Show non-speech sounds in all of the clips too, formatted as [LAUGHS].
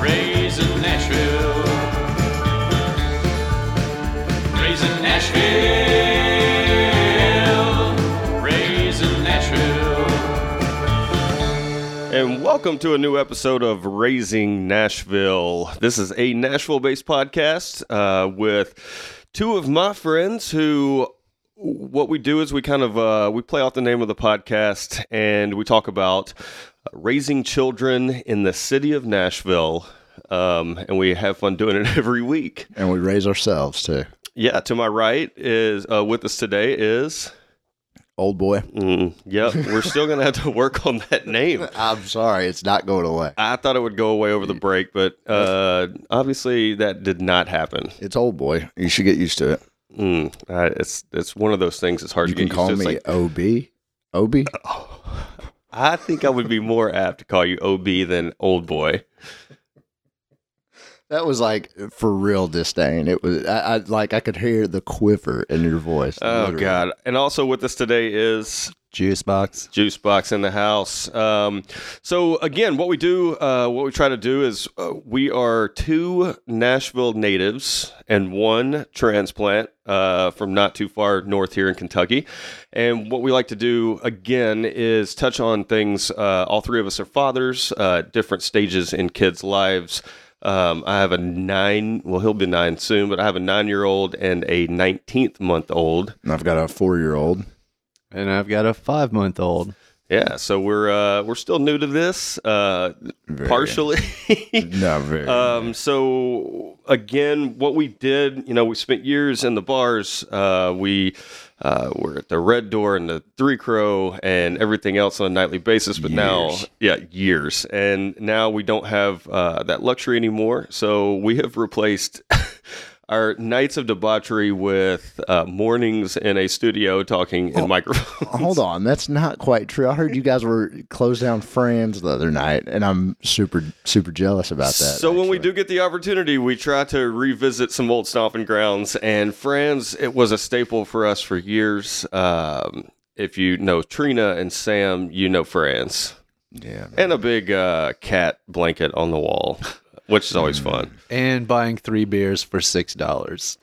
Raising Nashville. Raising Nashville. Raising Nashville. And welcome to a new episode of Raising Nashville. This is a Nashville based podcast uh, with two of my friends who. What we do is we kind of uh, we play off the name of the podcast and we talk about raising children in the city of Nashville, um, and we have fun doing it [LAUGHS] every week. and we raise ourselves too. Yeah, to my right is uh, with us today is Old boy. mm, yep. We're still gonna have to work on that name. [LAUGHS] I'm sorry, it's not going away. I thought it would go away over the break, but uh, obviously that did not happen. It's old boy. You should get used to it. Mm, uh, it's it's one of those things. It's hard You to can get call used to. me like, OB. OB. [LAUGHS] I think I would be more apt to call you OB than old boy. That was like for real disdain. It was I, I like I could hear the quiver in your voice. Oh literally. God! And also with us today is Juice box. Juice Box in the house. Um, so again, what we do, uh, what we try to do is uh, we are two Nashville natives and one transplant uh, from not too far north here in Kentucky. And what we like to do again is touch on things. Uh, all three of us are fathers, uh, different stages in kids' lives. Um, I have a nine. Well, he'll be nine soon, but I have a nine-year-old and a nineteenth month old. And I've got a four year old. And I've got a five month old. Yeah, so we're uh, we're still new to this, uh, partially. [LAUGHS] not very. um, so again, what we did, you know, we spent years in the bars. Uh, we uh, were at the Red Door and the Three Crow and everything else on a nightly basis. But now, yeah, years, and now we don't have uh, that luxury anymore. So we have replaced. [LAUGHS] Our nights of debauchery with uh, mornings in a studio talking in microphones. Hold on, that's not quite true. I heard you guys were closed down friends the other night, and I'm super super jealous about that. So when we do get the opportunity, we try to revisit some old stomping grounds. And friends. it was a staple for us for years. Um, if you know Trina and Sam, you know friends. yeah, and a big uh, cat blanket on the wall, [LAUGHS] which is always fun. And buying three beers for six dollars.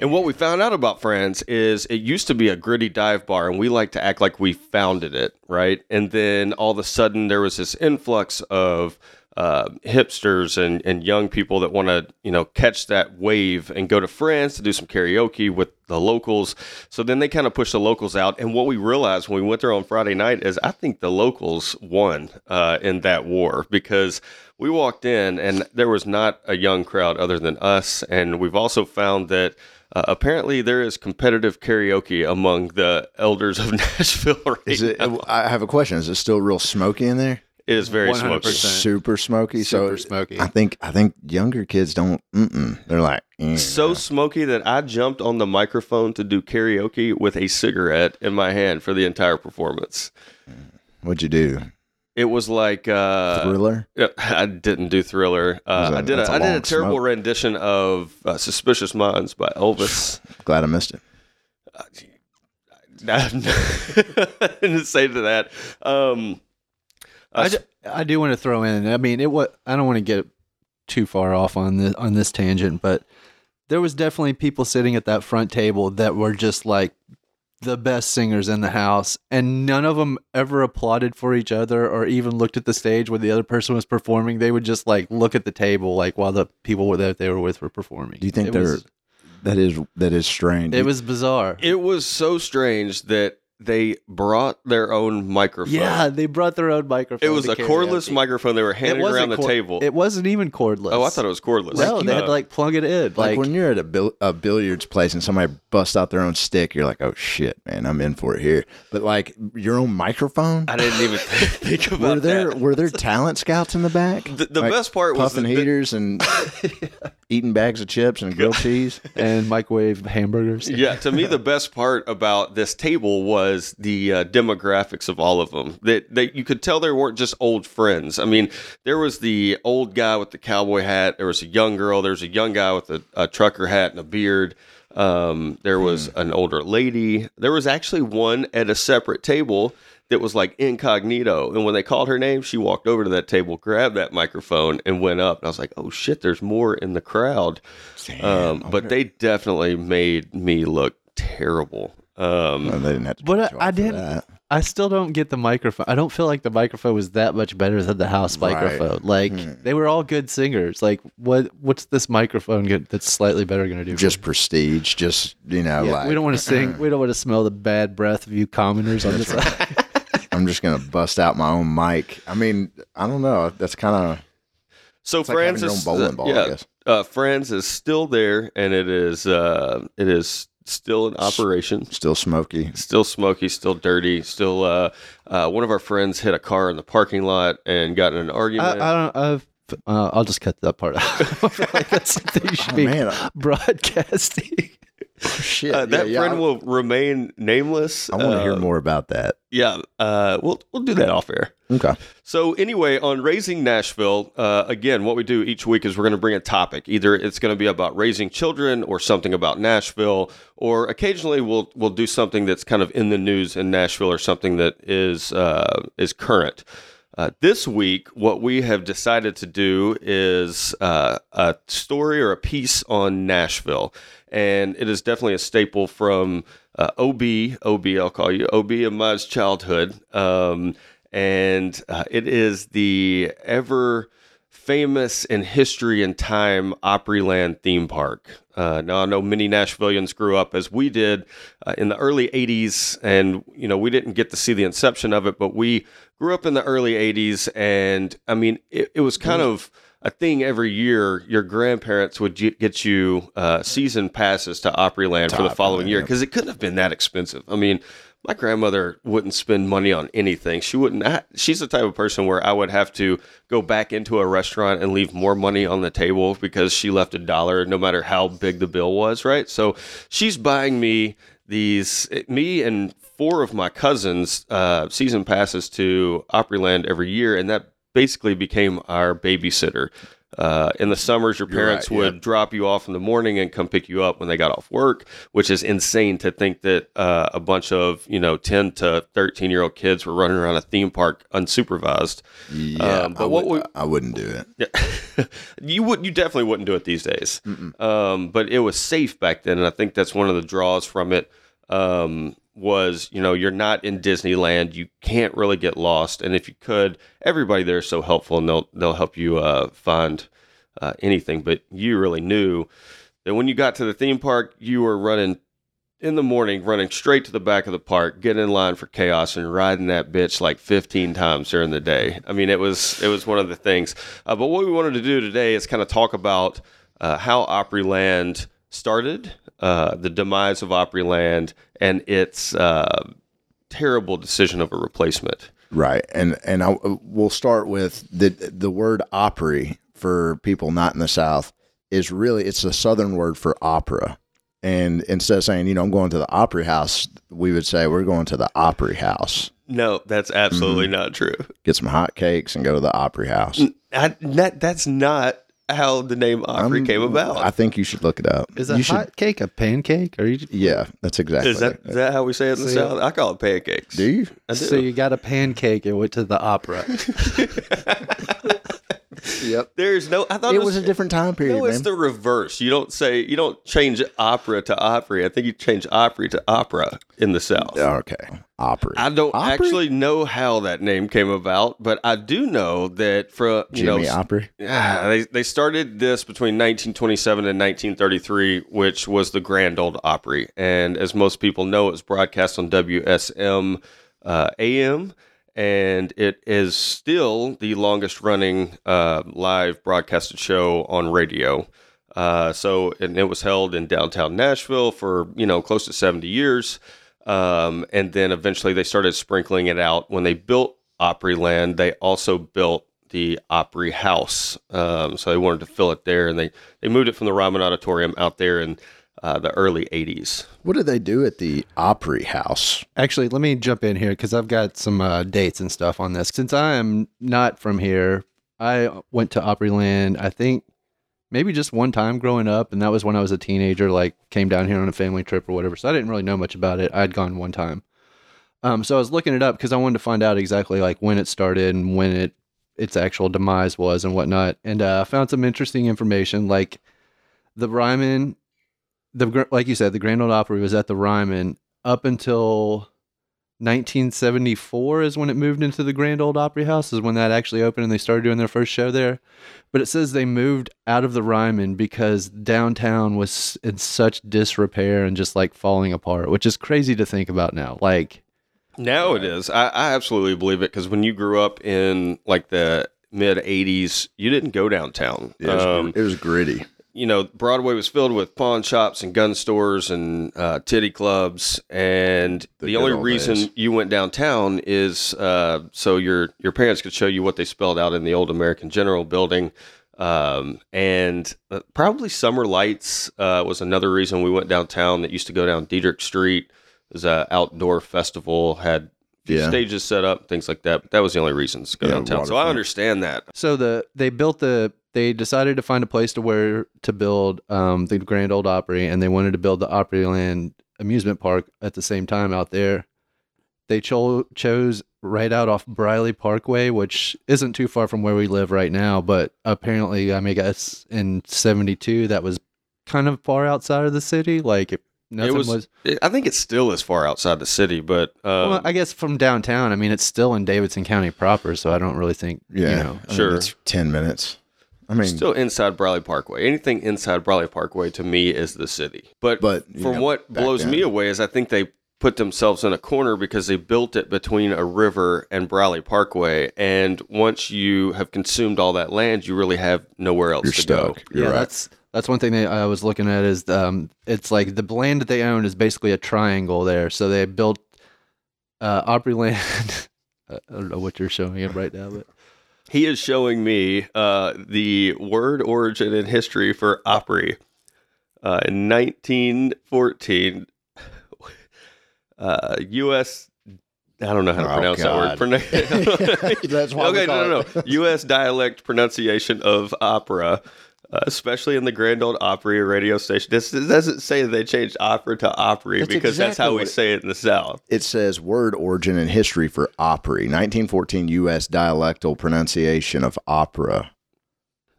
And what we found out about Fran's is it used to be a gritty dive bar, and we like to act like we founded it, right? And then all of a sudden, there was this influx of uh, hipsters and, and young people that want to, you know, catch that wave and go to Fran's to do some karaoke with the locals. So then they kind of push the locals out. And what we realized when we went there on Friday night is I think the locals won uh, in that war because we walked in and there was not a young crowd other than us. And we've also found that uh, apparently there is competitive karaoke among the elders of [LAUGHS] Nashville. Right is it? now. I have a question. Is it still real smoky in there? It is very 100%. smoky. Super smoky. Super so smoky. I think I think younger kids don't. Mm-mm. They're like eh. So smoky that I jumped on the microphone to do karaoke with a cigarette in my hand for the entire performance. What'd you do? It was like uh, Thriller. [LAUGHS] I didn't do Thriller. Uh, Was that- I did. A, that's a I did a terrible smoke. rendition of uh, "Suspicious Minds" by Elvis. [SIGHS] Glad I missed it. [LAUGHS] I didn't say to that. Um, I, ju- I do want to throw in. I mean, it was. I don't want to get too far off on this on this tangent, but there was definitely people sitting at that front table that were just like the best singers in the house, and none of them ever applauded for each other or even looked at the stage where the other person was performing. They would just like look at the table, like while the people that they were with were performing. Do you think it they're was, that is that is strange? It was bizarre. it was so strange that they brought their own microphone. yeah, they brought their own microphone. It was a cordless karaoke. microphone they were handing around the cor- table. It wasn't even cordless. oh, I thought it was cordless. No, they had to like plug it in. like, Like, when you're at a, bil- a billiards place and somebody busts out their own stick, you're like, oh shit, man, I'm in for it here. But like your own microphone. I didn't even [LAUGHS] [LAUGHS] think about Were there that. were there talent scouts in the back? [LAUGHS] The, the Like, best part was puffing that- heaters and eating bags of chips and grilled cheese. and microwave hamburgers. yeah, to me, the best part about this table was the uh, demographics of all of them. That that you could tell they weren't just old friends. I mean, there was the old guy with the cowboy hat. There was a young girl. There was a young guy with a, a trucker hat and a beard. Um, there was an older lady. There was actually one at a separate table that was like incognito. And when they called her name, she walked over to that table, grabbed that microphone, and went up. And I was like, "Oh shit, there's more in the crowd." Um, but they definitely made me look terrible. Um, Well, they didn't have to. But I- I didn't- I still don't get the microphone. I don't feel like the microphone was that much better than the house Right. microphone. Like Hmm. they were all good singers. Like what what's this microphone good, that's slightly better going to do? for Just prestige. Just you know. Yeah, like [CLEARS THROAT] we don't want to sing. We don't want to smell the bad breath of you commoners on this side. [LAUGHS] I'm just gonna bust out my own mic. I mean, I don't know. That's kind of So It's like having your own Francis, bowling uh, ball, I yeah, guess. uh, Fran's is still there, and it is uh, it is still in operation. still smoky. Still smoky, still dirty, still. Uh, uh, one of our friends hit a car in the parking lot and got in an argument. I don't. I've, uh, I'll just cut that part out. I [LAUGHS] like that's something you should Oh, be man, I- broadcasting. [LAUGHS] shit. uh, that yeah, friend yeah, will remain nameless. I, want to hear Uh, more about that. Yeah, uh, we'll we'll do that off air. Okay. So anyway, on raising Nashville, uh, again, what we do each week is we're going to bring a topic. Either it's going to be about raising children, or something about Nashville, or occasionally we'll we'll do something that's kind of in the news in Nashville, or something that is uh, is current. Uh, this week, what we have decided to do is uh, a story or a piece on Nashville, and it is definitely a staple from uh, OB. OB, I'll call you OB of my childhood. Um, and uh, it is the ever famous in history and time Opryland theme park. Uh, now I know many Nashvillians grew up as we did uh, in the early '80s, and you know we didn't get to see the inception of it, but we grew up in the early '80s, and I mean it, it was kind of a thing every year. Your grandparents would get you uh, season passes to Opryland for the following year because it couldn't have been that expensive. I mean, my grandmother wouldn't spend money on anything. She wouldn't. She's the type of person where I would have to go back into a restaurant and leave more money on the table because she left a dollar, no matter how big the bill was. Right. So she's buying me these, me and four of my cousins, uh, season passes to Opryland every year, and that basically became our babysitter. Uh, in the summers, your parents right, would drop you off in the morning and come pick you up when they got off work, which is insane to think that uh, a bunch of you know ten to thirteen year old kids were running around a theme park unsupervised. Yeah, Um, but I, what would, we- I wouldn't do it. Yeah. [LAUGHS] you would you definitely wouldn't do it these days. Um, but it was safe back then, and I think that's one of the draws from it. Um, was you know you're not in Disneyland, you can't really get lost, and if you could, everybody there is so helpful, and they'll they'll help you uh, find uh, anything. But you really knew that when you got to the theme park, you were running in the morning, running straight to the back of the park, getting in line for chaos, and riding that bitch like 15 times during the day. I mean, it was it was one of the things. Uh, but what we wanted to do today is kind of talk about uh, how Opryland started, uh, the demise of Opryland, and its uh, terrible decision of a replacement. Right, and and I we'll start with the the word Opry for people not in the South is really it's a Southern word for opera, and instead of saying you know I'm going to the Opry House, we would say we're going to the Opry House, No, that's absolutely not true. get some hot cakes, and go to the Opry House. I, that, that's not how the name Opry I'm- came about. I think you should look it up. Is you a should, hot cake a pancake? Or you? Yeah, that's exactly. is that is that how we say it in the See, South? I call it pancakes. Do you? I do. So you got a pancake and went to the opera. [LAUGHS] Yep. [LAUGHS] There's no. I thought It was a different time period, No, it's man. the reverse. You don't say you don't change opera to Opry. I think you change Opry to opera in the South. okay, Opry. I don't Opry? actually know how that name came about, but I do know that from you Jimmy know Opry. Ah, they they started this between 1927 and 1933, which was the Grand Ole Opry, and as most people know, it was broadcast on WSM uh, AM, and it is still the longest running uh, live broadcasted show on radio. Uh, so, and it was held in downtown Nashville for you know close to 70 years. Um, and then eventually they started sprinkling it out. When they built Opryland, they also built the Opry House. Um, so they wanted to fill it there, and they, they moved it from the Ryman Auditorium out there in uh, the early 80s. What did they do at the Opry House? Actually, let me jump in here because I've got some uh, dates and stuff on this. Since I am not from here, I went to Opryland. I think maybe just one time growing up, and that was when I was a teenager. Like came down here on a family trip or whatever, so I didn't really know much about it. I'd gone one time, um, so I was looking it up because I wanted to find out exactly like when it started and when it its actual demise was and whatnot. And uh, I found some interesting information, like the Ryman, the like you said, the Grand Ole Opry was at the Ryman up until 1974 is when it moved into the Grand Ole Opry House is when that actually opened and they started doing their first show there. But it says they moved out of the Ryman because downtown was in such disrepair and just like falling apart, which is crazy to think about now. Like Now it is. I, I absolutely believe it because when you grew up in like the mid '80s, you didn't go downtown. It was, Um, it was gritty. You know, Broadway was filled with pawn shops and gun stores and uh, titty clubs, and The the, only reason days. you went downtown is uh, so your your parents could show you what they spelled out in the old American General building. Um, and uh, probably Summer Lights uh, was another reason we went downtown. That used to go down Deaderick Street. It was an outdoor festival, had Yeah. stages set up, things like that. But that was the only reason to go Yeah, downtown. So I understand that. So the they built the they decided to find a place to where to build um, the Grand Ole Opry, and they wanted to build the Opryland amusement park at the same time out there. They cho- chose right out off Briley Parkway, which isn't too far from where we live right now, but apparently, I mean, I guess in '72 that was kind of far outside of the city. Like it, nothing was- was. I think it still is far outside the city, but um, well, I guess from downtown. I mean, it's still in Davidson County proper, so I don't really think. Yeah, You know, I mean, Sure. it's ten minutes. I mean, Still inside Briley Parkway. Anything inside Briley Parkway to me is the city. But, But, from know, what back blows me away is I think they put themselves in a corner because they built it between a river and Briley Parkway. And once you have consumed all that land, you really have nowhere else you're to stuck. go. You're yeah, right. that's that's one thing that I was looking at is um, it's like the land that they own is basically a triangle there. So they built uh, Opryland. [LAUGHS] I don't know what you're showing him right now, but He is showing me uh, the word origin and history for Opry. Uh, in 1914, [LAUGHS] uh, U.S. I don't know how to Oh, pronounce God. that word. [LAUGHS] [LAUGHS] That's why okay, no, no, no. U.S. dialect pronunciation of opera, uh, especially in the Grand Ole Opry radio station. This, this doesn't say they changed opera to Opry That's because that's how we it- say it in the South. It says word origin and history for Opry, 1914 U.S. dialectal pronunciation of opera.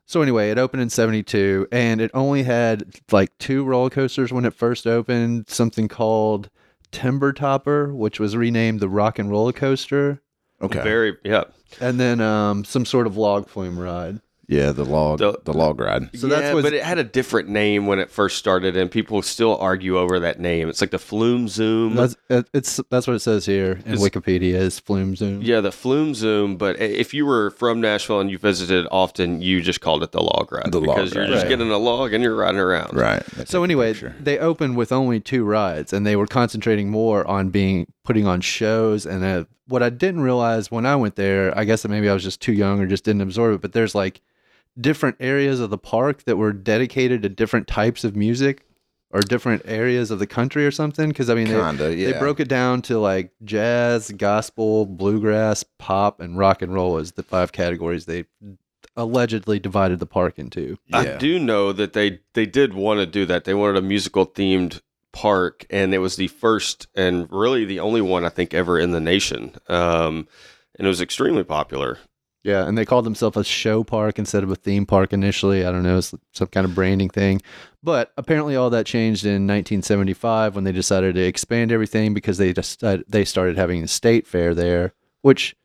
so anyway, it opened in '72, and it only had like two roller coasters when it first opened. Something called Timber Topper, which was renamed the Rock and Roller Coaster, Okay. Very, yeah. and then um, some sort of log flume ride. Yeah, the log, The- the, log ride. So yeah, that's what's- but it had a different name when it first started, and people still argue over that name. It's like the Flume Zoom. That's it's that's what it says here in Is- Wikipedia is Flume Zoom. yeah, the Flume Zoom. But if you were from Nashville and you visited often, you just called it the log ride The log because you're ride. just Right. getting a log and you're riding around. Right. So anyway, they opened with only two rides, and they were concentrating more on being putting on shows. And uh, what I didn't realize when I went there, I guess that maybe I was just too young or just didn't absorb it. But there's like different areas of the park that were dedicated to different types of music or different areas of the country or something. Because I mean, they, Kinda, yeah. they broke it down to like jazz, gospel, bluegrass, pop, and rock and roll as the five categories they allegedly divided the park into. Yeah. I do know that they they did want to do that. They wanted a musical themed park, and it was the first and really the only one I think ever in the nation. Um, and it was extremely popular. Yeah, and they called themselves a show park instead of a theme park initially. I don't know, it's some kind of branding thing. But apparently, all that changed in 1975 when they decided to expand everything because they just they started having a state fair there. Which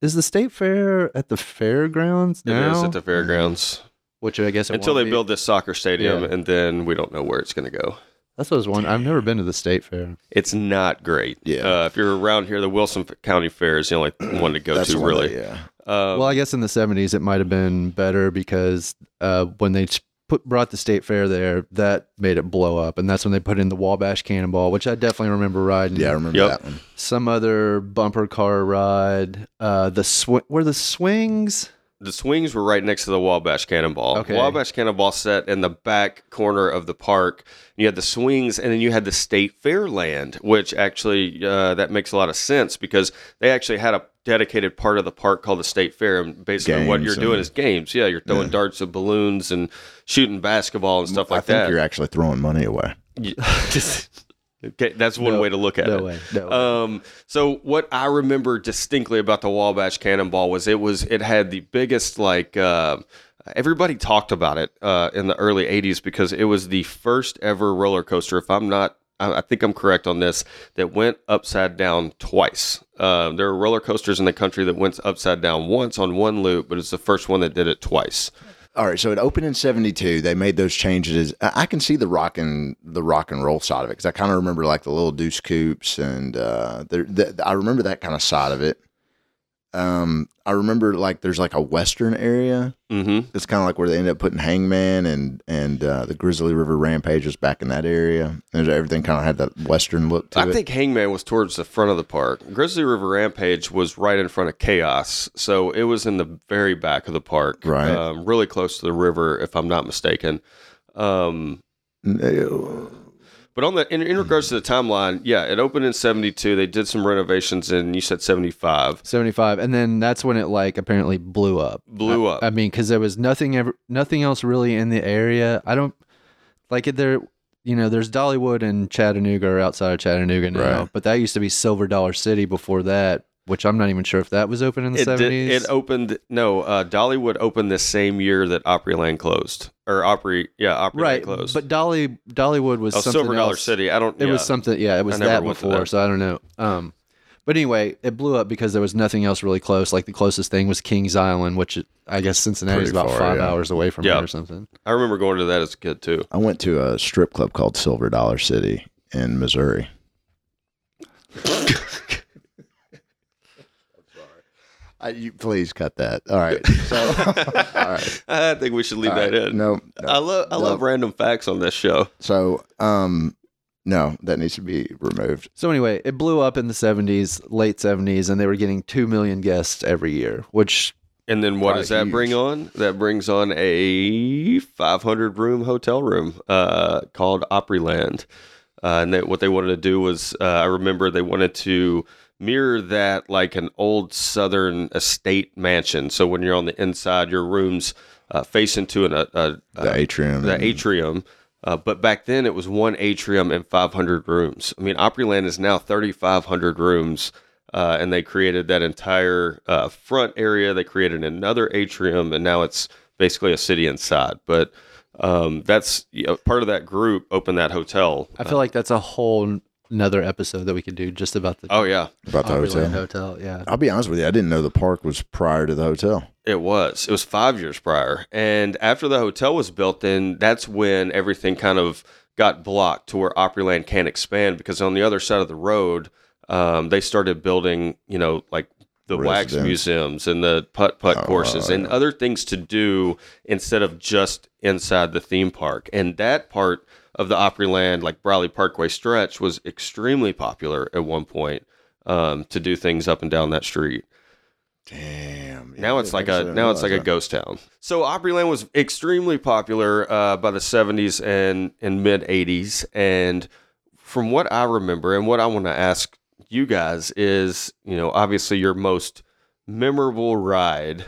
is the state fair at the fairgrounds It now? is at the fairgrounds which I guess it until won't they be. build this soccer stadium, Yeah. and then we don't know where it's going to go. That's what I was wondering. I've never been to the state fair. It's not great. Yeah. Uh, if you're around here, the Wilson County Fair is the only one to go That's to, really. that- yeah. Um, well, I guess in the 70s it might have been better because uh, when they put brought the state fair there, that made it blow up, and that's when they put in the Wabash Cannonball, which I definitely remember riding. Yeah, I remember Yep. that one. some other bumper car ride. Uh, the sw- were the swings. The swings were right next to the Wabash Cannonball. Okay. Wabash Cannonball set in the back corner of the park. You had the swings, and then you had the State Fair land, which actually uh, that makes a lot of sense because they actually had a dedicated part of the park called the State Fair, and basically what you're doing is games. Yeah, you're throwing darts of balloons and shooting basketball and stuff I like think that. you're actually throwing money away. [LAUGHS] okay, that's one No- way to look at no it. way, no way. Um, so what I remember distinctly about the Wabash Cannonball was it was it had the biggest like uh, everybody talked about it uh, in the early '80s because it was the first ever roller coaster. If I'm not, I, I think I'm correct on this. That went upside down twice. Uh, there are roller coasters in the country that went upside down once on one loop, but it's the first one that did it twice. All right, so it opened in '72. They made those changes. I can see the rock and the rock and roll side of it because I kind of remember like the little deuce coops, and uh, there, the, I remember that kind of side of it. Um, I remember like there's like a western area. Mm-hmm. It's kind of like where they ended up putting Hangman and and uh, the Grizzly River Rampage was back in that area, and everything kind of had that western look to I it. think Hangman was towards the front of the park. Grizzly River Rampage was right in front of Chaos, so it was in the very back of the park, Right. Um, really close to the river, if I'm not mistaken. Um, but on the in, in regards to the timeline, yeah, it opened in '72. They did some renovations in you said '75. 75 and then that's when it like apparently blew up Blew I- up. i, mean because there was nothing ever nothing else really in the area i don't like it there you know there's dollywood and chattanooga or outside of chattanooga now Right. but that used to be silver dollar city before that which i'm not even sure if that was open in the It 70s did, it opened no uh, Dollywood opened the same year that Opryland closed or Opry yeah Opryland right closed. but dolly dollywood was oh, something Silver Dollar else. City. I don't. It yeah. was something, yeah. It was that before, that. so I don't know. Um, but anyway, it blew up because there was nothing else really close. Like the closest thing was Kings Island, which I guess Cincinnati Pretty about far, five yeah. hours away from Yeah. it or something. I remember going to that as a kid too. I went to a strip club called Silver Dollar City in Missouri. [LAUGHS] I, you, please cut that. All right. So, [LAUGHS] all right. I think we should leave All that right. in. No, no. I love I love random facts on this show. So, um, no, that needs to be removed. So anyway, it blew up in the seventies, late seventies, and they were getting two million guests every year, which And then what does that huge. bring on? That brings on a 500 room hotel room uh, called Opryland. Uh, and they, what they wanted to do was, uh, I remember they wanted to mirror that like an old Southern estate mansion. So when you're on the inside, your rooms uh, face into an, a, a, The atrium. the and- atrium. Uh, but back then it was one atrium and 500 rooms. I mean, Opryland is now 3,500 rooms, uh, and they created that entire uh, front area. They created another atrium, and now it's basically a city inside. But um, that's you know, part of that group opened that hotel. I feel like that's a whole another episode that we could do just about the Oh yeah, about the hotel. hotel. Yeah, I'll be honest with you. I didn't know the park was prior to the hotel. It was. It was five years prior. And after the hotel was built, then that's when everything kind of got blocked to where Opryland can't expand because on the other side of the road, um, they started building, you know, like the wax museums and the putt putt Oh, courses and other things to do instead of just inside the theme park. And that part of the Opryland, like Briley Parkway stretch, was extremely popular at one point um, to do things up and down that street. Damn. Now it's like a now it's like a ghost town. So Opryland was extremely popular uh, by the 70s and and mid 80s, and from what I remember and what I want to ask you guys is, you know, obviously your most memorable ride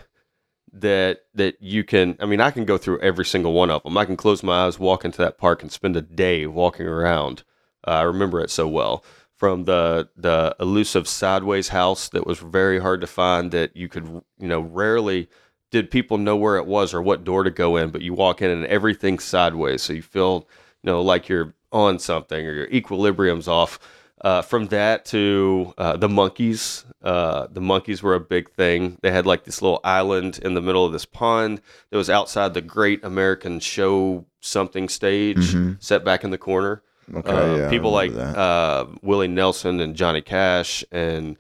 that that you can. I mean, I can go through every single one of them. I can close my eyes, walk into that park, and spend a day walking around. Uh, I remember it so well. From the the elusive sideways house that was very hard to find, that you could you know rarely did people know where it was or what door to go in, but you walk in and everything's sideways, so you feel you know like you're on something or your equilibrium's off. Uh, from that to uh, the monkeys, uh, the monkeys were a big thing. They had like this little island in the middle of this pond that was outside the Great American Show something stage, set back in the corner. Okay, Uh, yeah, people like uh, Willie Nelson and Johnny Cash and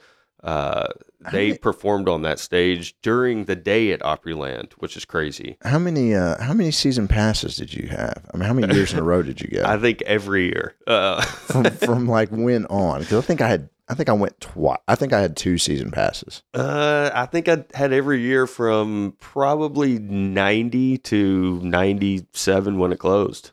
they performed on that stage during the day at Opryland, which is crazy. How many uh, how many season passes did you have? I mean, how many years in a row did you get? [LAUGHS] I think every year. Uh, [LAUGHS] from from like when on? Because I think I had I think I went twice. I think I had two season passes. uh, I think I had every year from probably 90 to 97 when it closed.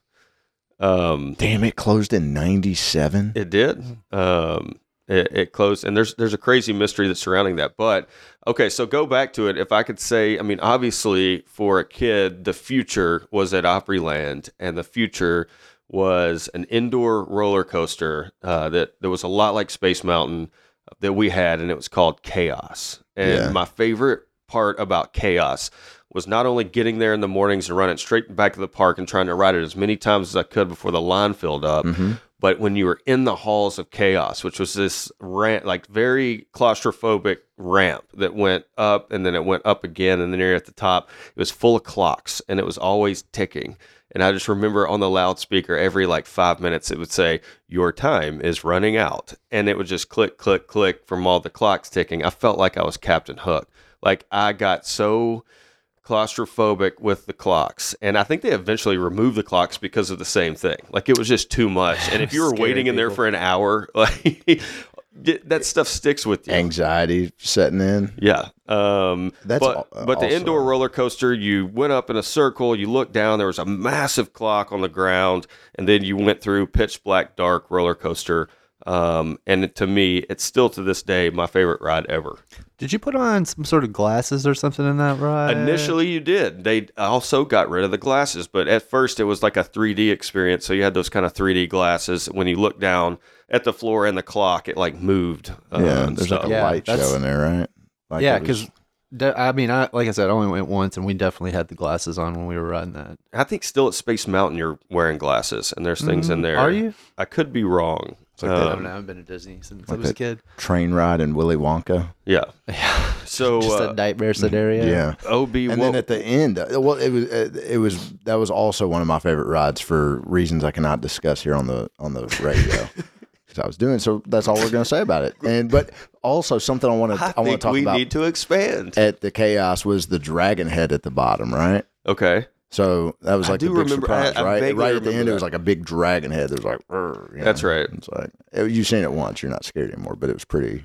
Um, Damn, it closed in '97. It did. Um, it, it closed, and there's there's a crazy mystery that's surrounding that. But okay, so go back to it. If I could say, I mean, obviously for a kid, the future was at Opryland, and the future was an indoor roller coaster uh, that that was a lot like Space Mountain that we had, and it was called Chaos. And Yeah. my favorite part about Chaos was not only getting there in the mornings and running straight back to the park and trying to ride it as many times as I could before the line filled up, but when you were in the halls of chaos, which was this ramp, like very claustrophobic ramp that went up and then it went up again, and then you're at the top, it was full of clocks and it was always ticking. And I just remember on the loudspeaker every like five minutes, it would say, Your time is running out. And it would just click, click, click from all the clocks ticking. I felt like I was Captain Hook. Like I got so claustrophobic with the clocks. And I think they eventually removed the clocks because of the same thing. Like it was just too much. And if you [LAUGHS] were Scary waiting in there for an hour, [LAUGHS] like that stuff sticks with you. Anxiety setting in. Yeah. Um, That's but, al- but the also- indoor roller coaster, you went up in a circle, you looked down, there was a massive clock on the ground, and then you went through pitch black, dark roller coaster. Um, and to me, it's still to this day my favorite ride ever. Did you put on some sort of glasses or something in that ride? Initially, you did. They also got rid of the glasses, but at first, it was like a 3D experience. So you had those kind of 3D glasses. When you look down at the floor and the clock, it like moved. uh, Yeah, and there's like a Yeah, light that's- show in there, right? Like yeah, it was- because I mean, I like I said, I only went once, and we definitely had the glasses on when we were riding that. I think still at Space Mountain, you're wearing glasses, and there's things in there. Are you? I could be wrong. Like I that- haven't, Um, I haven't been to Disney since I was a kid. train ride in Willy Wonka. yeah. Yeah, [LAUGHS] So [LAUGHS] just uh, a nightmare scenario. Yeah. Ob, And what, then at the end, uh, well, it was uh, it was that was also one of my favorite rides for reasons I cannot discuss here on the on the radio. [LAUGHS] 'Cause I was doing so. That's all we're going to say about it. And but also something I want to I I, want to talk we about We need to expand. at the chaos was the dragon head at the bottom, right? Okay. So that was I like the do big remember- surprise, I right? Right at the remember end, it was like a big dragon head. that was like, you know? That's right. It's like uh, you've seen it once. You're not scared anymore, but it was pretty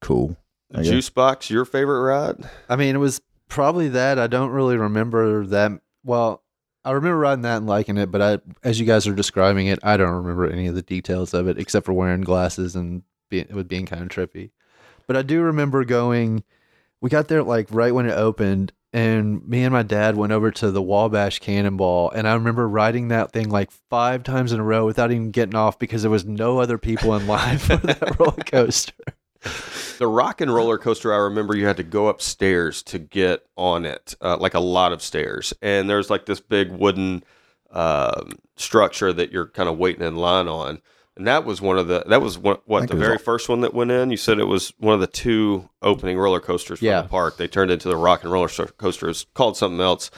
cool. I. Juice box, your favorite ride? I mean, it was probably that. I don't really remember that. Well, I remember riding that and liking it, but I, as you guys are describing it, I don't remember any of the details of it except for wearing glasses and being, it was being kind of trippy. But I do remember going. We got there like right when it opened, and me and my dad went over to the Wabash Cannonball, and I remember riding that thing like five times in a row without even getting off because there was no other people in line for that [LAUGHS] roller coaster. The rock and roller coaster, I remember you had to go upstairs to get on it, uh, like a lot of stairs. And there's like this big wooden um, structure that you're kind of waiting in line on. And that was one of the, that was one, what, the was very all- first one that went in? You said it was one of the two opening roller coasters for Yeah. the park. They turned into the rock and roller so- coaster. It's called something else.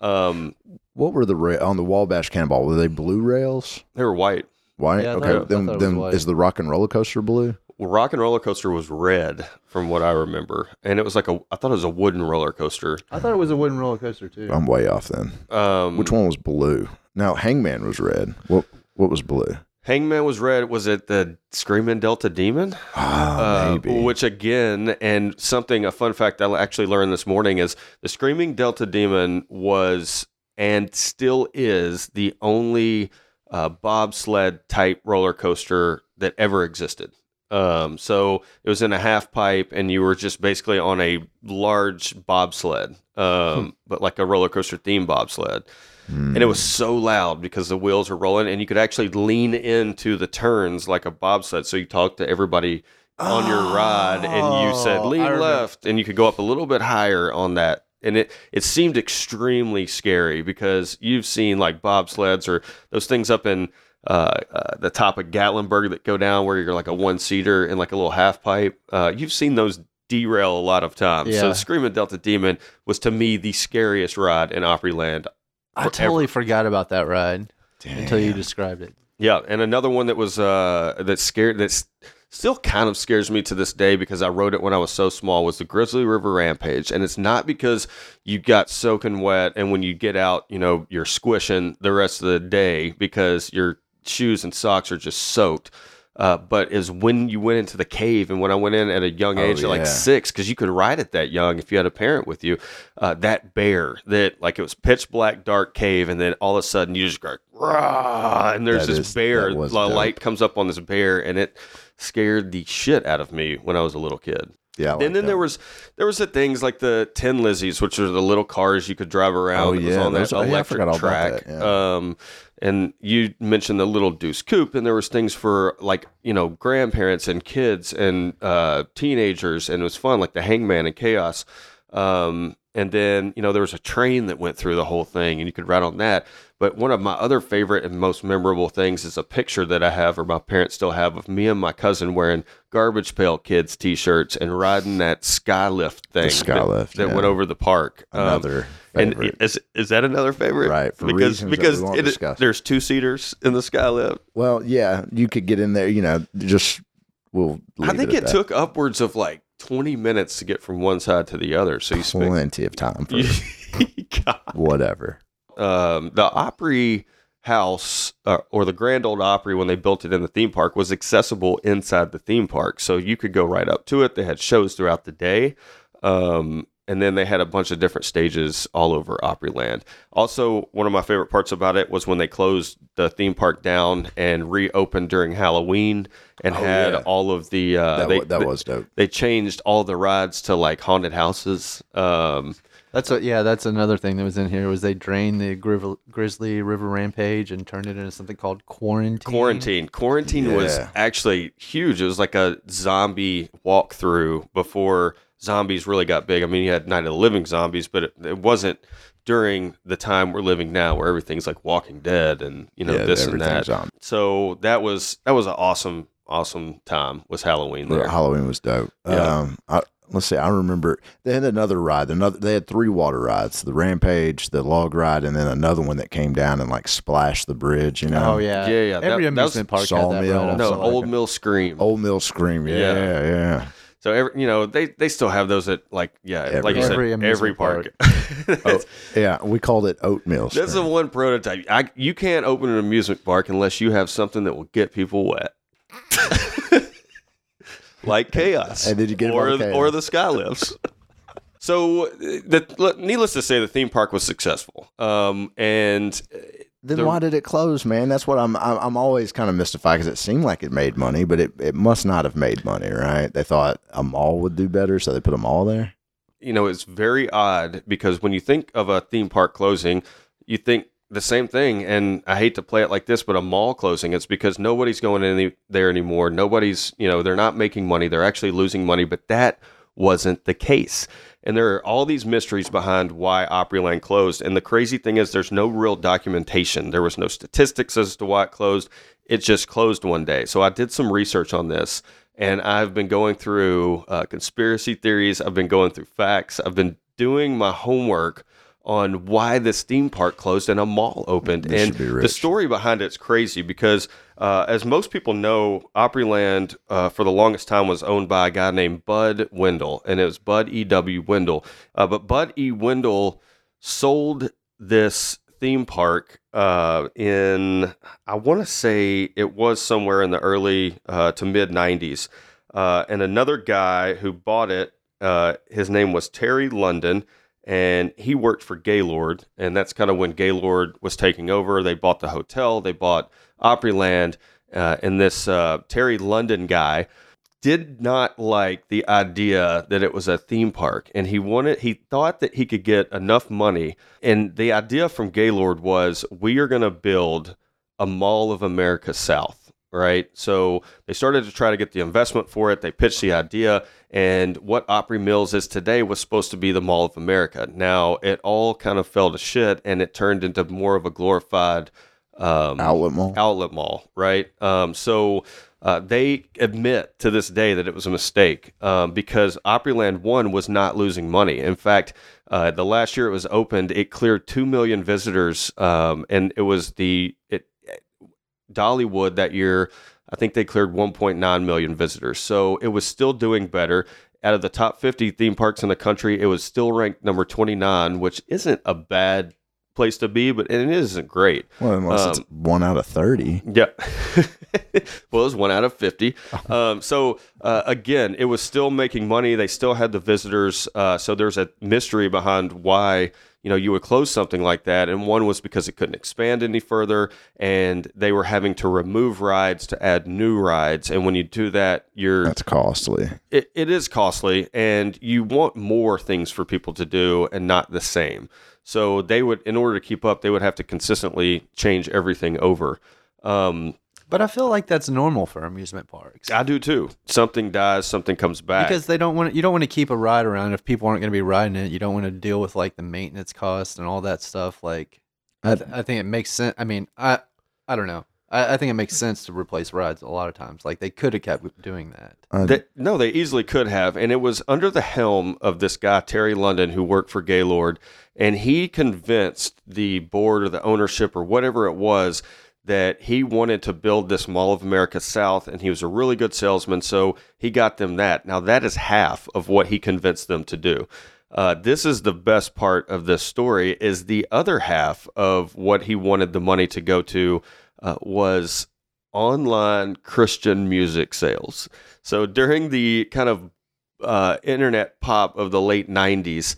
Um, What were the ra- on the Wabash Cannonball? Were they blue rails? they were white. White. Yeah, I okay. thought- I then thought it was then white. is the Rock and Roller Coaster blue? Well, Rock and Roller Coaster was red, from what I remember, and it was like a. I thought it was a wooden roller coaster. I thought it was a wooden roller coaster too. I'm way off then. Um, Which one was blue? Now Hangman was red. What what was blue? Hangman was red. Was it the Screaming Delta Demon? Ah, Uh, maybe. which again, and something, a fun fact I actually learned this morning is the Screaming Delta Demon was and still is the only uh, bobsled type roller coaster that ever existed. Um, so it was in a half pipe, and you were just basically on a large bobsled, um, but like a roller coaster themed bobsled. Hmm. And it was so loud because the wheels were rolling, and you could actually lean into the turns like a bobsled. So you talked to everybody on your ride, and you said Oh, lean left, and you could go up a little bit higher on that. And it it seemed extremely scary because you've seen like bobsleds or those things up in uh, uh, the top of Gatlinburg that go down where you're like a one seater in like a little half pipe. Uh, you've seen those derail a lot of times. So Yeah. Screaming Delta Demon was to me the scariest ride in Opryland I totally forgot about that ride until you described it. Yeah, and another one that was uh that scared that's still kind of scares me to this day because I rode it when I was so small was the Grizzly River Rampage. And it's not because you got soaking wet and when you get out, you know, you're squishing the rest of the day because your shoes and socks are just soaked. Uh, but is when you went into the cave and when I went in at a young Oh, age, like six, because you could ride it that young if you had a parent with you. Uh, that bear that like it was pitch black, dark cave, and then all of a sudden you just go rah, and there's That this is- bear. the light comes up on this bear, and it scared the shit out of me when I was a little kid. Yeah. Like and then that. there was there was the things like the tin Lizzies, which are the little cars you could drive around. Oh, yeah, on that those- oh, yeah, I electric forgot all about track. that, yeah. Um, and you mentioned the little Deuce Coupe, and there was things for like you know grandparents and kids and uh, teenagers, and it was fun, like the Hangman and Chaos. Um, and then you know there was a train that went through the whole thing, and you could ride on that. But one of my other favorite and most memorable things is a picture that I have, or my parents still have, of me and my cousin wearing Garbage Pail Kids T-shirts and riding that Skylift thing, that- Skylift, that, yeah. went over the park. Um, another and favorite. is is that another favorite? Right, because that because it- there's two seaters in the Skylift. well, yeah, you could get in there. You know, just we'll. I think it, that. took upwards of like 20 minutes to get from one side to the other. So you spent plenty of time for [LAUGHS] whatever. um, the Opry house uh, or the Grand Ole Opry when they built it in the theme park was accessible inside the theme park, so you could go right up to it. They had shows throughout the day, um, and then they had a bunch of different stages all over Opryland. Also, one of my favorite parts about it was when they closed the theme park down and reopened during Halloween and Oh, had yeah. all of the uh, That, they, wa- that they- was dope. they changed all the rides to like haunted houses. Um, That's what. Yeah, that's another thing that was in here was they drained the Griv- Grizzly River Rampage and turned it into something called quarantine. quarantine. Quarantine was actually huge. It was like a zombie walkthrough before zombies really got big. I mean, you had Night of the Living Zombies, but it, it wasn't during the time we're living now, where everything's like Walking Dead and you know Yeah, this and that. everything's on. So that was that was an awesome, awesome time. Was Halloween there? Halloween was dope. Yeah. Um, I, let's see. I remember they had another ride. Another they had three water rides: the Rampage, the log ride, and then another one that came down and like splashed the bridge. You know? Oh yeah, Yeah, yeah, that- Every that was amusement park had that. Sawmill. Right no, something like Old. Mill Scream. Old Mill Scream. Yeah, Yeah. yeah. So every, you know they they still have those at like yeah, Every- like you said, Every every amusement park. [LAUGHS] Oh, yeah. We called it oatmeal. That's the one prototype. I, you can't open an amusement park unless you have something that will get people wet. [LAUGHS] like chaos. And did you get 'em or, Chaos? or the sky lifts. so, the, needless to say, the theme park was successful. Um, and Then the- why did it close, man? That's what I'm. I'm, I'm always kind of mystified because it seemed like it made money, but it, it must not have made money, right? They thought a mall would do better, so they put a mall there. you know, it's very odd because when you think of a theme park closing, you think the same thing. And I hate to play it like this, but a mall closing, it's because nobody's going in any, there anymore. Nobody's, you know, they're not making money. They're actually losing money. But that wasn't the case. And there are all these mysteries behind why Opryland closed. And the crazy thing is, there's no real documentation. There was no statistics as to why it closed. It just closed one day. So I did some research on this and I've been going through uh, conspiracy theories. I've been going through facts. I've been doing my homework on why this theme park closed and a mall opened. This and the story behind it's crazy because, uh, as most people know, Opryland uh, for the longest time was owned by a guy named Bud Wendell, and it was Bud E. W. Wendell. Uh, but Bud E. Wendell sold this theme park uh, in I want to say it was somewhere in the early uh, to mid '90s, uh, and another guy who bought it. Uh, his name was Terry London, and he worked for Gaylord, and that's kind of when Gaylord was taking over. They bought the hotel, they bought Opryland, uh, and this uh, Terry London guy did not like the idea that it was a theme park and he wanted he thought that he could get enough money and the idea from Gaylord was we are going to build a mall of America South right so they started to try to get the investment for it they pitched the idea and what Opry Mills is today was supposed to be the Mall of America now it all kind of fell to shit and it turned into more of a glorified um, Outlet mall. outlet mall, right? Um, so uh, they admit to this day that it was a mistake um, because Opryland One was not losing money. In fact, uh, the last year it was opened, it cleared two million visitors, um, and it was the it Dollywood that year, I think they cleared 1.9 million visitors. So it was still doing better. Out of the top 50 theme parks in the country, it was still ranked number 29, which isn't a bad place to be, but it isn't great. Well, unless Um, it's one out of thirty. Yeah. [LAUGHS] well, it was one out of 50. [LAUGHS] Um, so, uh, again, it was still making money. They still had the visitors. Uh, so there's a mystery behind why, you know, you would close something like that. And one was because it couldn't expand any further and they were having to remove rides to add new rides. And when you do that, you're That's costly. it, it is costly and you want more things for people to do and not the same so they would in order to keep up they would have to consistently change everything over um, But I feel like that's normal for amusement parks. i do too something dies something comes back Because they don't want you don't want to keep a ride around if people aren't going to be riding it. You don't want to deal with like the maintenance costs and all that stuff. Like, I, th- I think it makes sense. I mean, I I don't know. I, I think it makes sense to replace rides a lot of times. Like they could have kept doing that. Uh, They- no, they easily could have. And it was under the helm of this guy, Terry London, who worked for Gaylord. And he convinced the board or the ownership or whatever it was that he wanted to build this Mall of America South. And he was a really good salesman. So he got them that. Now, that is half of what he convinced them to do. Uh, this is the best part of this story is the other half of what he wanted the money to go to uh, was online Christian music sales. So during the kind of uh, internet pop of the late 90s,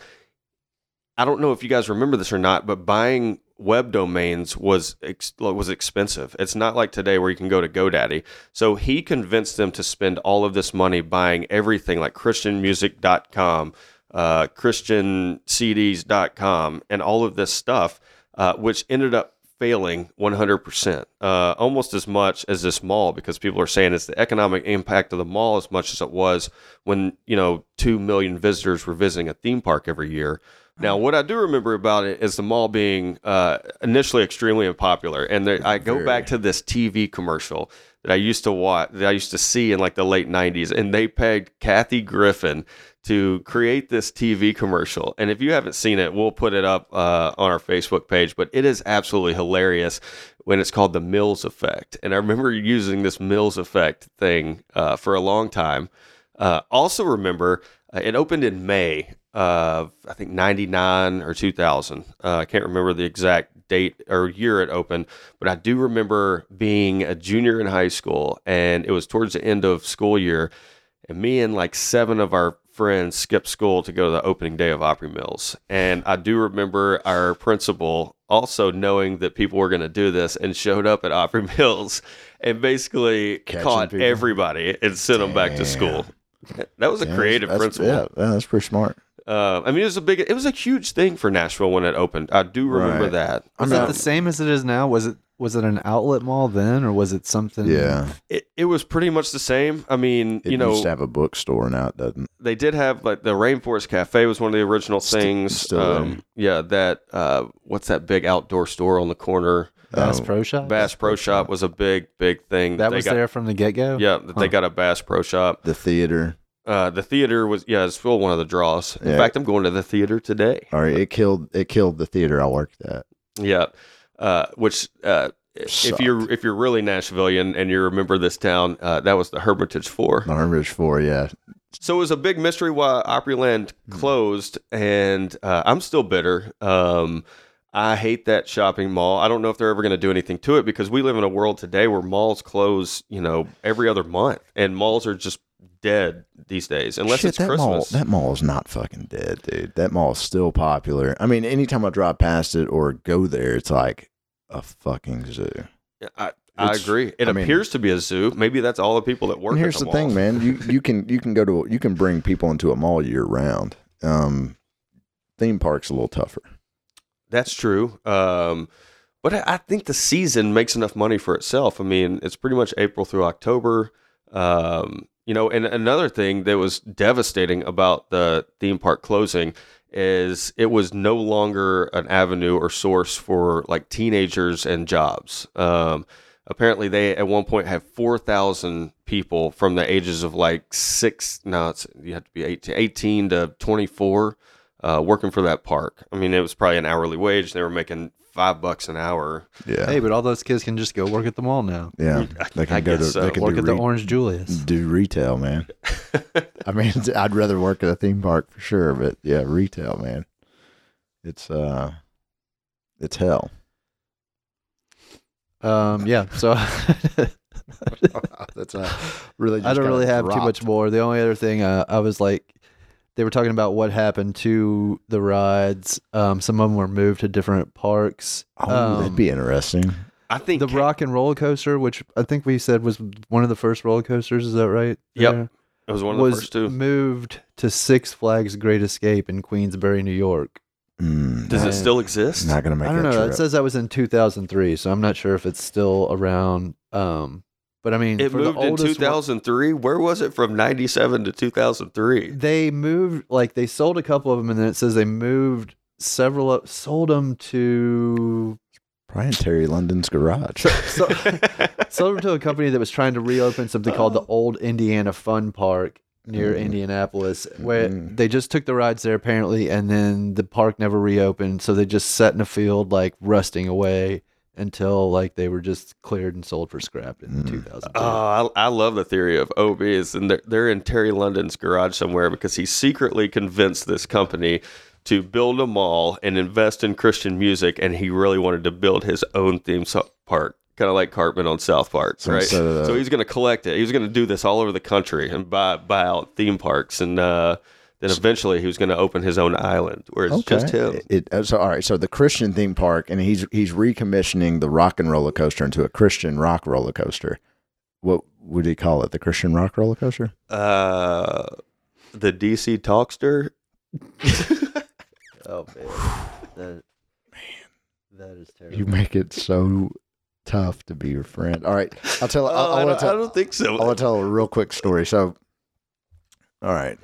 I don't know if you guys remember this or not, but buying web domains was ex- was expensive. It's not like today where you can go to GoDaddy. So he convinced them to spend all of this money buying everything like christianmusic.com, uh, christiancds.com, and all of this stuff, uh, which ended up failing 100%, uh, almost as much as this mall, because people are saying it's the economic impact of the mall as much as it was when, you know, 2 million visitors were visiting a theme park every year. Now, what I do remember about it is the mall being uh, initially extremely unpopular. And there, I go back to this TV commercial that I used to watch, that I used to see in like the late 90s. And they pegged Kathy Griffin to create this TV commercial. And if you haven't seen it, we'll put it up uh, on our Facebook page. But it is absolutely hilarious when it's called the Mills Effect. And I remember using this Mills Effect thing uh, for a long time. Uh, also, remember uh, it opened in May of I think '99 or 2000. Uh, I can't remember the exact date or year it opened, but I do remember being a junior in high school, and it was towards the end of school year, and me and like seven of our friends skipped school to go to the opening day of Opry Mills, and I do remember our principal also knowing that people were going to do this and showed up at Opry [LAUGHS] Mills and basically Catching caught people. everybody and sent them back to school. That was a Yeah, creative that's, principle. Yeah, yeah, that's pretty smart. Uh, I mean, it was a big, it was a huge thing for Nashville when it opened. I do remember Right. that. Was mean, it the same as it is now? Was it was it an outlet mall then, or was it something? Yeah, It, it was pretty much the same. I mean, it you know, used to have a bookstore now it doesn't. they did have like the Rainforest Cafe was one of the original things. still there. um, yeah, that uh, what's that big outdoor store on the corner? Bass Oh, Pro Shop. Bass Pro Shop was a big, big thing. that They was got, there from the get go. Yeah, that they Huh. got a Bass Pro Shop. The theater, Uh, the theater was yeah, it's still one of the draws. In Yeah. fact, I'm going to the theater today. All right, it killed it killed the theater I worked at. Yeah, uh, which uh, if you're if you're really Nashvilleian and you remember this town, uh, that was the Hermitage Four. The Hermitage Four, yeah. So it was a big mystery why Opryland closed, and uh, I'm still bitter. Um, I hate that shopping mall. I don't know if they're ever going to do anything to it because we live in a world today where malls close, you know, every other month, and malls are just dead these days unless Shit, it's that mall Christmas. that mall is not fucking dead, dude. That mall is still popular. I mean, anytime I drive past it or go there, it's like a fucking zoo. I, I It's- agree. It I mean- appears to be a zoo. Maybe that's all the people that work. And at here's the, the, thing, man. You [LAUGHS] you can you can go to you can bring people into a mall year round. Um, theme park's a little tougher. That's true. Um, but I, I think the season makes enough money for itself. I mean, it's pretty much April through October. Um, you know, and another thing that was devastating about the theme park closing is it was no longer an avenue or source for like teenagers and jobs. Um, apparently, they at one point had four thousand people from the ages of like six. No, it's you have to be 18, 18 to twenty four uh, working for that park. I mean, it was probably an hourly wage. They were making five bucks an hour. Yeah. Hey, but all those kids can just go work at the mall now. yeah. [LAUGHS] They can I go to guess so. they can Work do at the re- Orange Julius. do retail, man. [LAUGHS] I mean, [LAUGHS] I'd rather work at a theme park for sure, but yeah, retail, man. It's uh, it's hell. Um, yeah. So That's uh, really. Just I don't kinda really have too dropped. much more. The only other thing uh, I was like, they were talking about what happened to the rides. Um, some of them were moved to different parks. Oh, Um, that'd be interesting. I think the Rock and Roller Coaster, which I think we said was one of the first roller coasters. Is that right? Yep. There? it was one of the was first two. moved to Six Flags Great Escape in Queensbury, New York. Mm, Does not- it still exist? Not gonna make I don't that know. trip. It says that was in 2003, so I'm not sure if it's still around. Um, but I mean, It for the moved in oldest one- 2003. Where was it from 97 to 2003? they moved like they sold a couple of them, and then it says they moved several, up, sold them to Probably in Terry London's garage. so, [LAUGHS] sold them to a company that was trying to reopen something called the Old Indiana Fun Park near Mhm. Indianapolis, where Mhm. they just took the rides there apparently, and then the park never reopened, so they just sat in a field like rusting away until like they were just cleared and sold for scrap in Mm. 2002. Oh, I, I love the theory of OBs, and they're, they're in Terry London's garage somewhere because he secretly convinced this company to build a mall and invest in Christian music, and he really wanted to build his own theme so- park, kind of like Cartman on South Park, So right? instead of so he's going to collect it. He was going to do this all over the country and buy buy out theme parks, and uh, then eventually he was going to open his own island where it's just him. It, uh, so all right. So the Christian theme park, and he's he's recommissioning the rock and roller coaster into a Christian rock roller coaster. What would he call it? The Christian rock roller coaster? Uh, the DC Talkster. [LAUGHS] Oh man, that, man, that is terrible. You make it so tough to be your friend. All right, I'll tell. I'll, Oh, I, I'll don't, tell, I don't think so. I want to tell a real quick story. So, all right,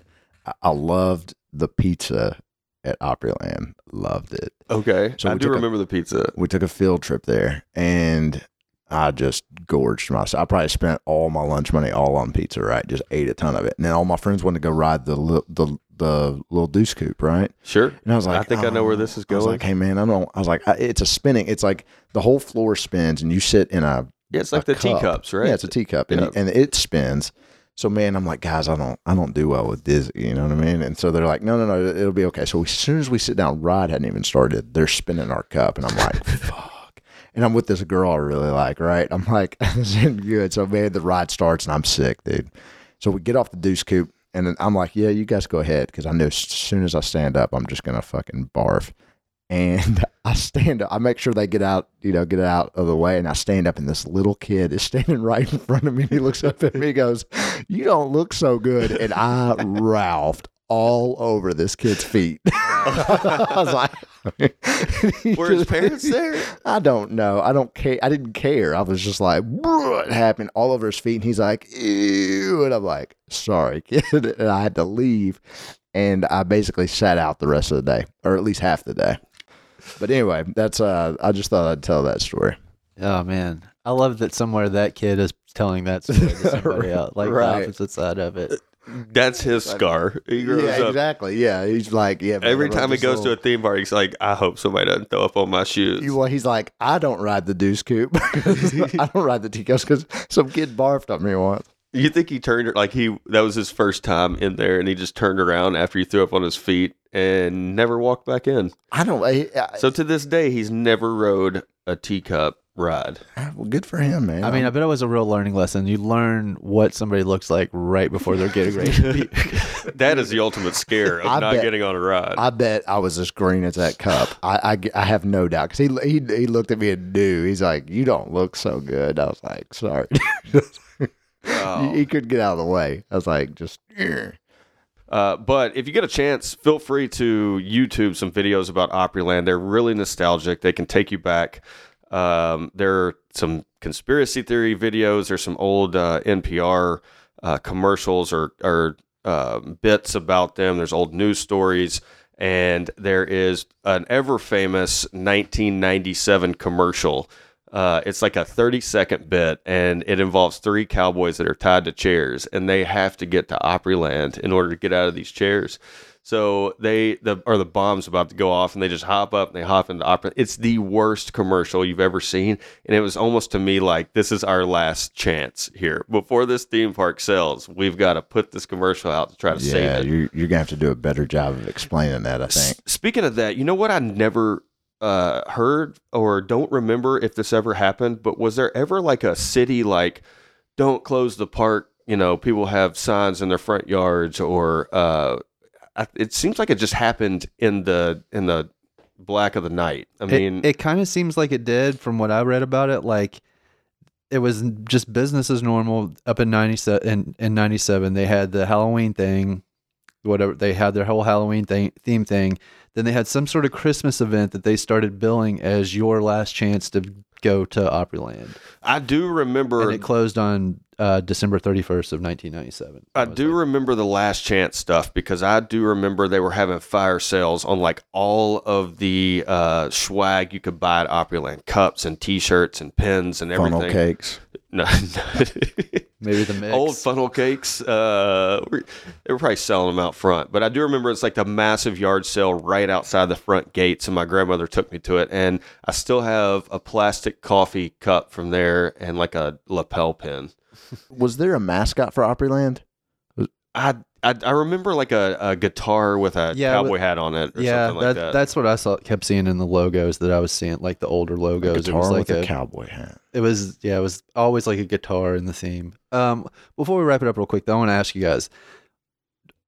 I, loved the pizza at Opryland. Loved it. Okay, So I do took a- remember the pizza. We took a field trip there, and I just gorged myself. I probably spent all my lunch money all on pizza. Right, just ate a ton of it. And then all my friends wanted to go ride the li- the the little deuce coupe. Right, Sure. and I was like, I think I know where um, this is I was going. like, hey man, I don't. I was like, I, it's a spinning. It's like the whole floor spins, and you sit in a yeah, it's like the cup. teacups, right? Yeah, it's a teacup, and, Yeah. and it spins. So man, I'm like, guys, I don't, I don't do well with dizzy. You know what I mean? And so they're like, no, no, no, it'll be okay. So as soon as we sit down, ride hadn't even started. They're spinning our cup, and I'm like, [LAUGHS] fuck. And I'm with this girl I really like, right? I'm like, [LAUGHS] this isn't good. So man, the ride starts, and I'm sick, dude. So we get off the deuce coupe, and then I'm like, yeah, you guys go ahead, because I know as soon as I stand up, I'm just gonna fucking barf. And [LAUGHS] I stand up. I make sure they get out, you know, get out of the way. And I stand up, and this little kid is standing [LAUGHS] right in front of me. And he looks up at me, and goes, "You don't look so good." And I ralphed all over this kid's feet. [LAUGHS] I was like, Were his parents there? I don't know. I don't care. I didn't care. I was just like, "What happened all over his feet. And he's like, ew. And I'm like, sorry, kid. And I had to leave. And I basically sat out the rest of the day, or at least half the day. But anyway, that's, uh, I just thought I'd tell that story. Oh man, I love that somewhere that kid is telling that story to [LAUGHS] somebody else, like Right. the opposite side of it. That's his scar. He grows Yeah, up. exactly. Yeah. He's like, yeah. Every time he goes this to a theme park, he's like, I hope somebody doesn't throw up on my shoes. You- Well, he's like, I don't ride the deuce coupe. [LAUGHS] I don't ride the teacups because some kid barfed on me once. You think he turned like he that was his first time in there, and he just turned around after he threw up on his feet and never walked back in. I don't. I, I, So to this day, he's never rode a teacup ride. well, good for him, man. I mean, I bet it was a real learning lesson. You learn what somebody looks like right before they're getting ready to be. [LAUGHS] That is the ultimate scare of I not bet- getting on a ride. I bet I was as green as that cup. I, I, I have no doubt because he, he he looked at me and knew. He's like, "You don't look so good." I was like, "Sorry." [LAUGHS] Oh. he, he couldn't get out of the way. I was like, "Just." "Eh." Uh, but if you get a chance, feel free to YouTube some videos about Opryland. They're really nostalgic. They can take you back. Um, there are some conspiracy theory videos. There's some old uh, NPR uh, commercials or, or um bits about them. There's old news stories. And there is an ever famous 1997 commercial Uh, it's like a 30 second bit, and it involves three cowboys that are tied to chairs, and they have to get to Opryland in order to get out of these chairs. So they the or the bomb's about to go off, and they just hop up and they hop into Opryland. It's the worst commercial you've ever seen, and it was almost to me like this is our last chance here before this theme park sells. We've got to put this commercial out to try to Yeah, save it. Yeah, you're, you're gonna have to do a better job of explaining that. I think. S- Speaking of that, you know what I never uh, heard or don't remember if this ever happened, but was there ever like a city like don't close the park? You know, people have signs in their front yards, or uh, it seems like it just happened in the in the black of the night. I mean, it, it kind of seems like it did from what I read about it. Like it was just business as normal up in 97 in, in 97 they had the halloween thing whatever they had their whole halloween thing theme thing. Then they had some sort of christmas event that they started billing as your last chance to go to opryland. I do remember and it closed on uh, december 31st of 1997 I do like- remember the last chance stuff because I do remember they were having fire sales on like all of the uh, swag you could buy at Opryland, cups and T-shirts and pins and everything. Funnel cakes. No, [LAUGHS] maybe the mix old funnel cakes. Uh, they were probably selling them out front, but I do remember it's like the massive yard sale right outside the front gates, and my grandmother took me to it, and I still have a plastic coffee cup from there and like a lapel pin. Was there a mascot for Opryland? I I, I remember like a, a guitar with a Yeah, cowboy but- hat on it or yeah, something like that. that's what I saw. Kept seeing in the logos that I was seeing, like the older logos. it guitar was like with a, a, cowboy hat. It was yeah, it was always like a guitar in the theme. Um, before we wrap it up real quick, though, I want to ask you guys.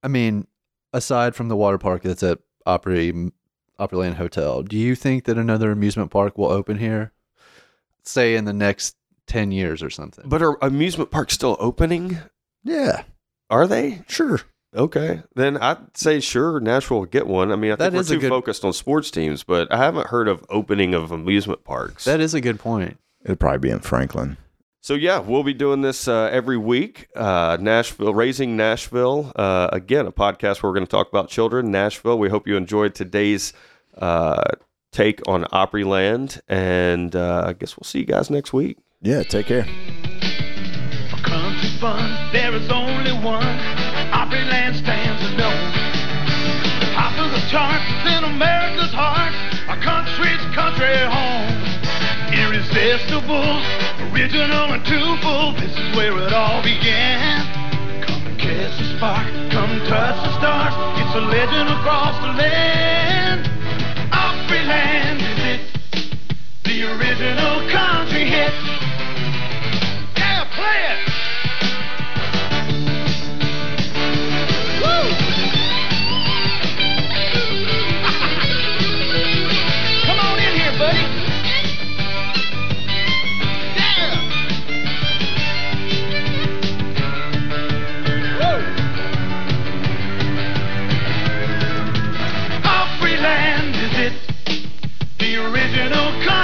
I mean, aside from the water park that's at Opry Opryland Hotel, do you think that another amusement park will open here? Say in the next ten years or something. but are amusement parks still opening? Yeah, Are they? sure. Okay, then I'd say sure, Nashville will get one. I mean, I That think we're too good- focused on sports teams, but I haven't heard of opening of amusement parks. that is a good point. It'd probably be in Franklin. So yeah, we'll be doing this uh, every week. Uh, Nashville, raising Nashville. Uh, again, a podcast where we're going to talk about children. Nashville. We hope you enjoyed today's uh, take on Opryland, and uh, I guess we'll see you guys next week. Yeah, take care one. Land stands alone. Top of the charts in America's heart. Our country's country home. Irresistible, original and truthful. This is where it all began. Come and catch the spark. Come touch the stars. It's a legend across the land. Opryland is it. The original country hit. Yeah, play it.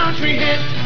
country hit.